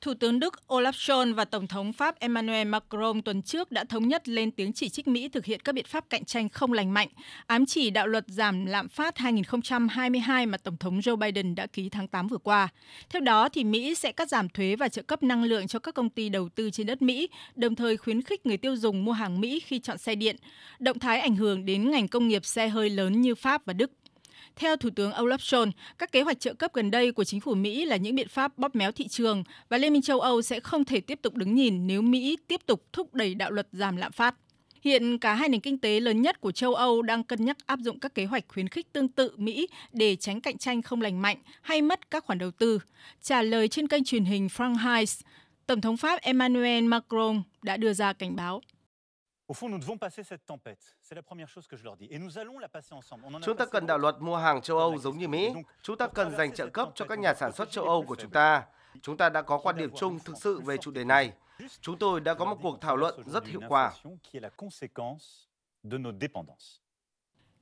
Thủ tướng Đức Olaf Scholz và Tổng thống Pháp Emmanuel Macron tuần trước đã thống nhất lên tiếng chỉ trích Mỹ thực hiện các biện pháp cạnh tranh không lành mạnh, ám chỉ đạo luật giảm lạm phát 2022 mà Tổng thống Joe Biden đã ký tháng 8 vừa qua. Theo đó, thì Mỹ sẽ cắt giảm thuế và trợ cấp năng lượng cho các công ty đầu tư trên đất Mỹ, đồng thời khuyến khích người tiêu dùng mua hàng Mỹ khi chọn xe điện. Động thái ảnh hưởng đến ngành công nghiệp xe hơi lớn như Pháp và Đức. Theo Thủ tướng Olaf Scholz, các kế hoạch trợ cấp gần đây của chính phủ Mỹ là những biện pháp bóp méo thị trường và Liên minh châu Âu sẽ không thể tiếp tục đứng nhìn nếu Mỹ tiếp tục thúc đẩy đạo luật giảm lạm phát. Hiện cả hai nền kinh tế lớn nhất của châu Âu đang cân nhắc áp dụng các kế hoạch khuyến khích tương tự Mỹ để tránh cạnh tranh không lành mạnh hay mất các khoản đầu tư. Trả lời trên kênh truyền hình France Tổng thống Pháp Emmanuel Macron đã đưa ra cảnh báo. Chúng ta cần đạo luật mua hàng châu Âu giống như Mỹ. Chúng ta cần dành trợ cấp cho các nhà sản xuất châu Âu của chúng ta. Chúng ta đã có quan điểm chung thực sự về chủ đề này. Chúng tôi đã có một cuộc thảo luận rất hiệu quả.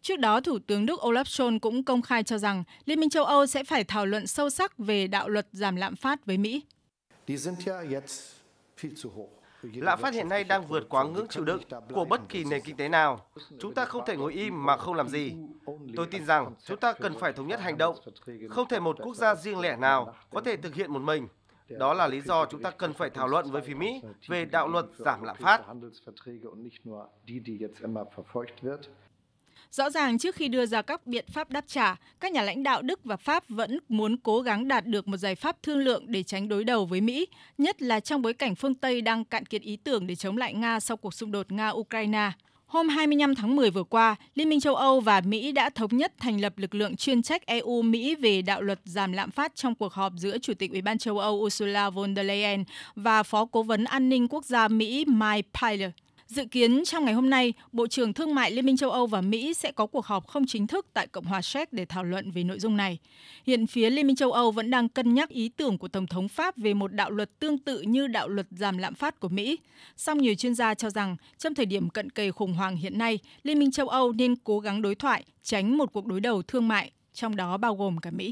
Trước đó, Thủ tướng Đức Olaf Scholz cũng công khai cho rằng Liên minh châu Âu sẽ phải thảo luận sâu sắc về đạo luật giảm lạm phát với Mỹ. Lạm phát hiện nay đang vượt quá ngưỡng chịu đựng của bất kỳ nền kinh tế nào. Chúng ta không thể ngồi im mà không làm gì. Tôi tin rằng chúng ta cần phải thống nhất hành động. Không thể một quốc gia riêng lẻ nào có thể thực hiện một mình. Đó là lý do chúng ta cần phải thảo luận với phía Mỹ về đạo luật giảm lạm phát. Rõ ràng trước khi đưa ra các biện pháp đáp trả, các nhà lãnh đạo Đức và Pháp vẫn muốn cố gắng đạt được một giải pháp thương lượng để tránh đối đầu với Mỹ, nhất là trong bối cảnh phương Tây đang cạn kiệt ý tưởng để chống lại Nga sau cuộc xung đột Nga-Ukraine. Hôm 25 tháng 10 vừa qua, Liên minh châu Âu và Mỹ đã thống nhất thành lập lực lượng chuyên trách EU-Mỹ về đạo luật giảm lạm phát trong cuộc họp giữa Chủ tịch Ủy ban châu Âu Ursula von der Leyen và Phó Cố vấn An ninh Quốc gia Mỹ Mike Pyle. Dự kiến trong ngày hôm nay, Bộ trưởng Thương mại Liên minh châu Âu và Mỹ sẽ có cuộc họp không chính thức tại Cộng hòa Séc để thảo luận về nội dung này. Hiện phía Liên minh châu Âu vẫn đang cân nhắc ý tưởng của Tổng thống Pháp về một đạo luật tương tự như đạo luật giảm lạm phát của Mỹ. Song nhiều chuyên gia cho rằng, trong thời điểm cận kề khủng hoảng hiện nay, Liên minh châu Âu nên cố gắng đối thoại, tránh một cuộc đối đầu thương mại, trong đó bao gồm cả Mỹ.